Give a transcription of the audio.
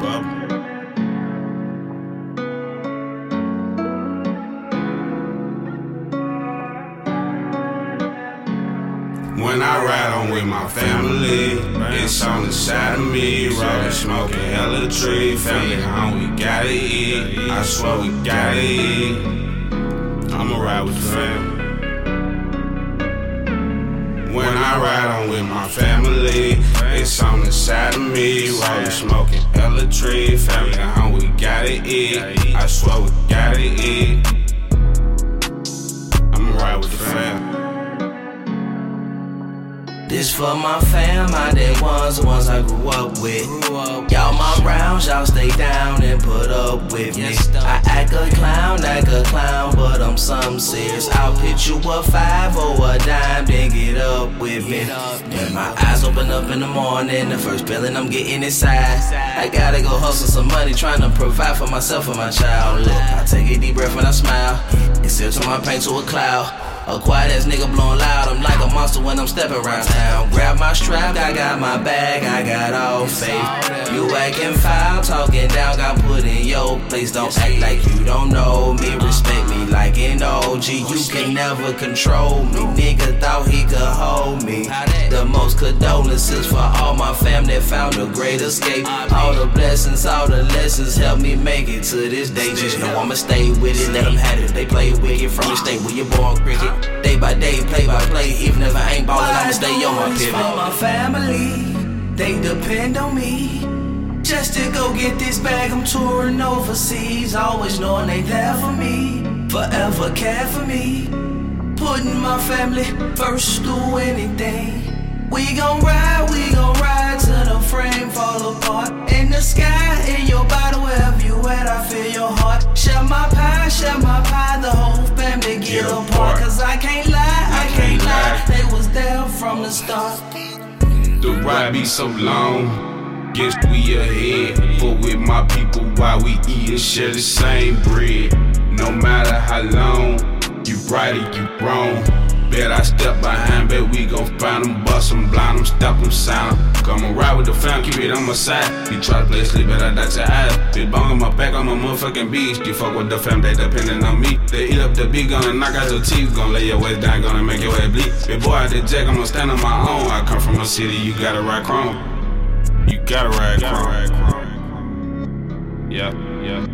When I ride on with my family, it's on the side of me. Rolling, smoking hella tree. Family home, we gotta eat. I swear we gotta eat. I'ma ride with the fam. I ride on with my family, it's on the side of me. Rolling, smoking hella tree. Family home, we gotta eat. I swear we gotta eat. I'ma ride with the fam. This for my fam, my day ones, the ones I grew up with. Y'all my rounds, y'all stay down and put up with me. I act a clown, act a clown, some serious. I'll pitch you a five or a dime, then get up with me. When my eyes open up in the morning, the first feeling I'm getting inside. I gotta go hustle some money, trying to provide for myself and my child. Look, I take a deep breath when I smile. Sips on my pain to a cloud. A quiet ass nigga blowing loud. I'm like a monster when I'm stepping around town. Grab my strap, I got my bag, I got all faith. You acting foul, talking down, got put in your place. Don't act like you don't know me. Respect me like an OG. You can never control me. Nigga thought he could hold me. The most condolences for all my fam that found a great escape. All the blessings, all the lessons helped me make it to this day. Just know I'ma stay with it. Let them have it. They play wicked from the state where you born cricket. Day by day, play by play. Even if I ain't ballin', I'ma stay on my pivot. For my family, they depend on me. Just to go get this bag, I'm touring overseas. Always knowing they there for me. Forever care for me. Putting my family first through anything. We gon' ride, Cause I can't lie, I, I can't can't lie. lie. They was there from the start. The ride be so long. Guess we ahead. But with my people, while we eat and share the same bread. No matter how long, you right or you wrong. Bet I step behind, bet we gon' find them, bust them, blind them, stop them, sound 'em. Come on, ride with the fam, keep it on my side. You try to play sleep, but I dot your eyes. Big bong on my back, on my motherfucking beast. You fuck with the fam, they depending on me. They eat up the beat, gonna knock out your teeth, gonna lay your ass down, gonna make your head bleed. Big boy out the jack, I'ma stand on my own. I come from a city, you gotta ride chrome. You gotta ride chrome. Yeah, yeah.